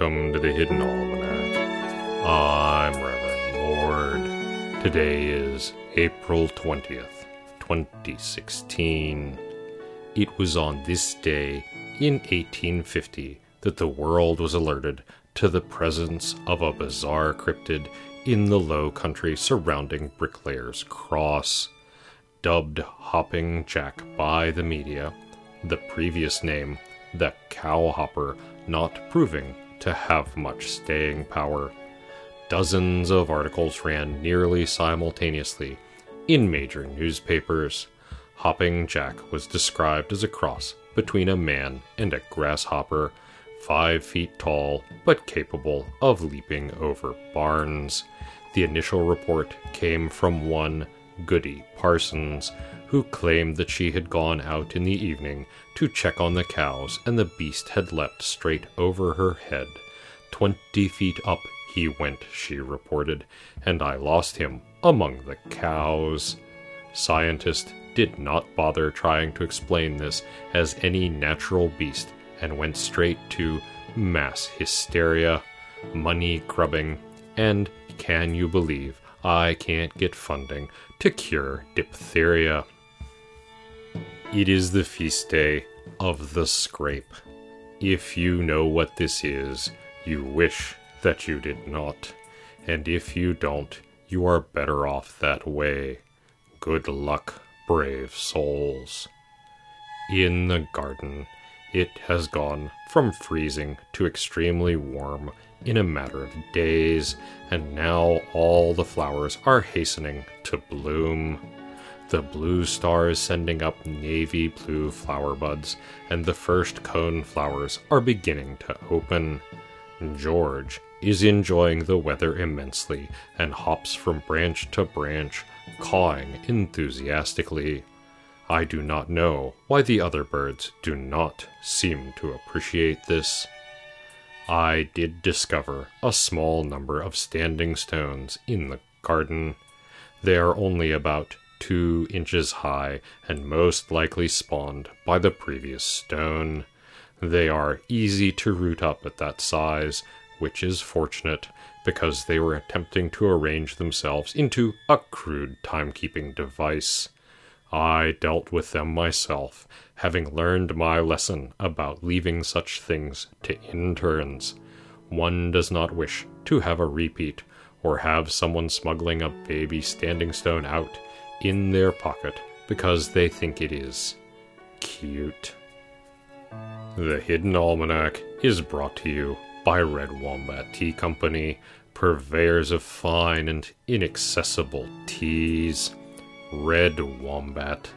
Welcome to the Hidden Almanac. I'm Reverend Mord. Today is April 20th, 2016. It was on this day in 1850 that the world was alerted to the presence of a bizarre cryptid in the low country surrounding Bricklayer's Cross. Dubbed Hopping Jack by the media, the previous name, the Cowhopper, not proving to have much staying power. Dozens of articles ran nearly simultaneously in major newspapers. Hopping Jack was described as a cross between a man and a grasshopper, five feet tall but capable of leaping over barns. The initial report came from one Goody Parsons, who claimed that she had gone out in the evening to check on the cows and the beast had leapt straight over her head. Twenty feet up he went, she reported, and I lost him among the cows. Scientists did not bother trying to explain this as any natural beast and went straight to mass hysteria, money grubbing, and can you believe I can't get funding to cure diphtheria? It is the feast day of the scrape. If you know what this is, you wish that you did not, and if you don't, you are better off that way. Good luck, brave souls. In the garden, it has gone from freezing to extremely warm in a matter of days, and now all the flowers are hastening to bloom. The blue star is sending up navy blue flower buds, and the first cone flowers are beginning to open. George is enjoying the weather immensely and hops from branch to branch, cawing enthusiastically. I do not know why the other birds do not seem to appreciate this. I did discover a small number of standing stones in the garden. They are only about two inches high and most likely spawned by the previous stone. They are easy to root up at that size, which is fortunate because they were attempting to arrange themselves into a crude timekeeping device. I dealt with them myself, having learned my lesson about leaving such things to interns. One does not wish to have a repeat or have someone smuggling a baby standing stone out in their pocket because they think it is cute. The Hidden Almanac is brought to you by Red Wombat Tea Company, purveyors of fine and inaccessible teas. Red Wombat,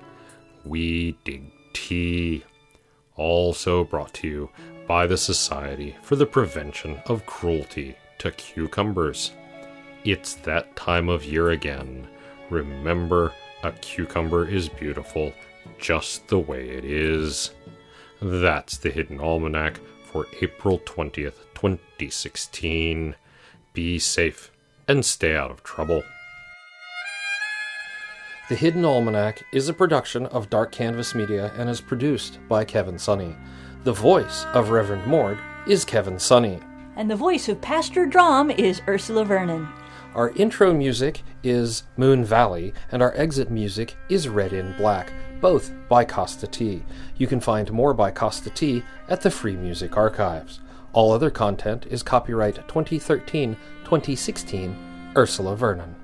we dig tea. Also brought to you by the Society for the Prevention of Cruelty to Cucumbers. It's that time of year again Remember, a cucumber is beautiful just the way it is. That's the Hidden Almanac for April 20th, 2016. Be safe and stay out of trouble. The Hidden Almanac is a production of Dark Canvas Media and is produced by Kevin Sonney. The voice of Reverend Mord is Kevin Sonney. And the voice of Pastor Drom is Ursula Vernon. Our intro music is Moon Valley, and our exit music is Red in Black, both by Kosta T. You can find more by Kosta T at the Free Music Archives. All other content is copyright 2013 2016 Ursula Vernon.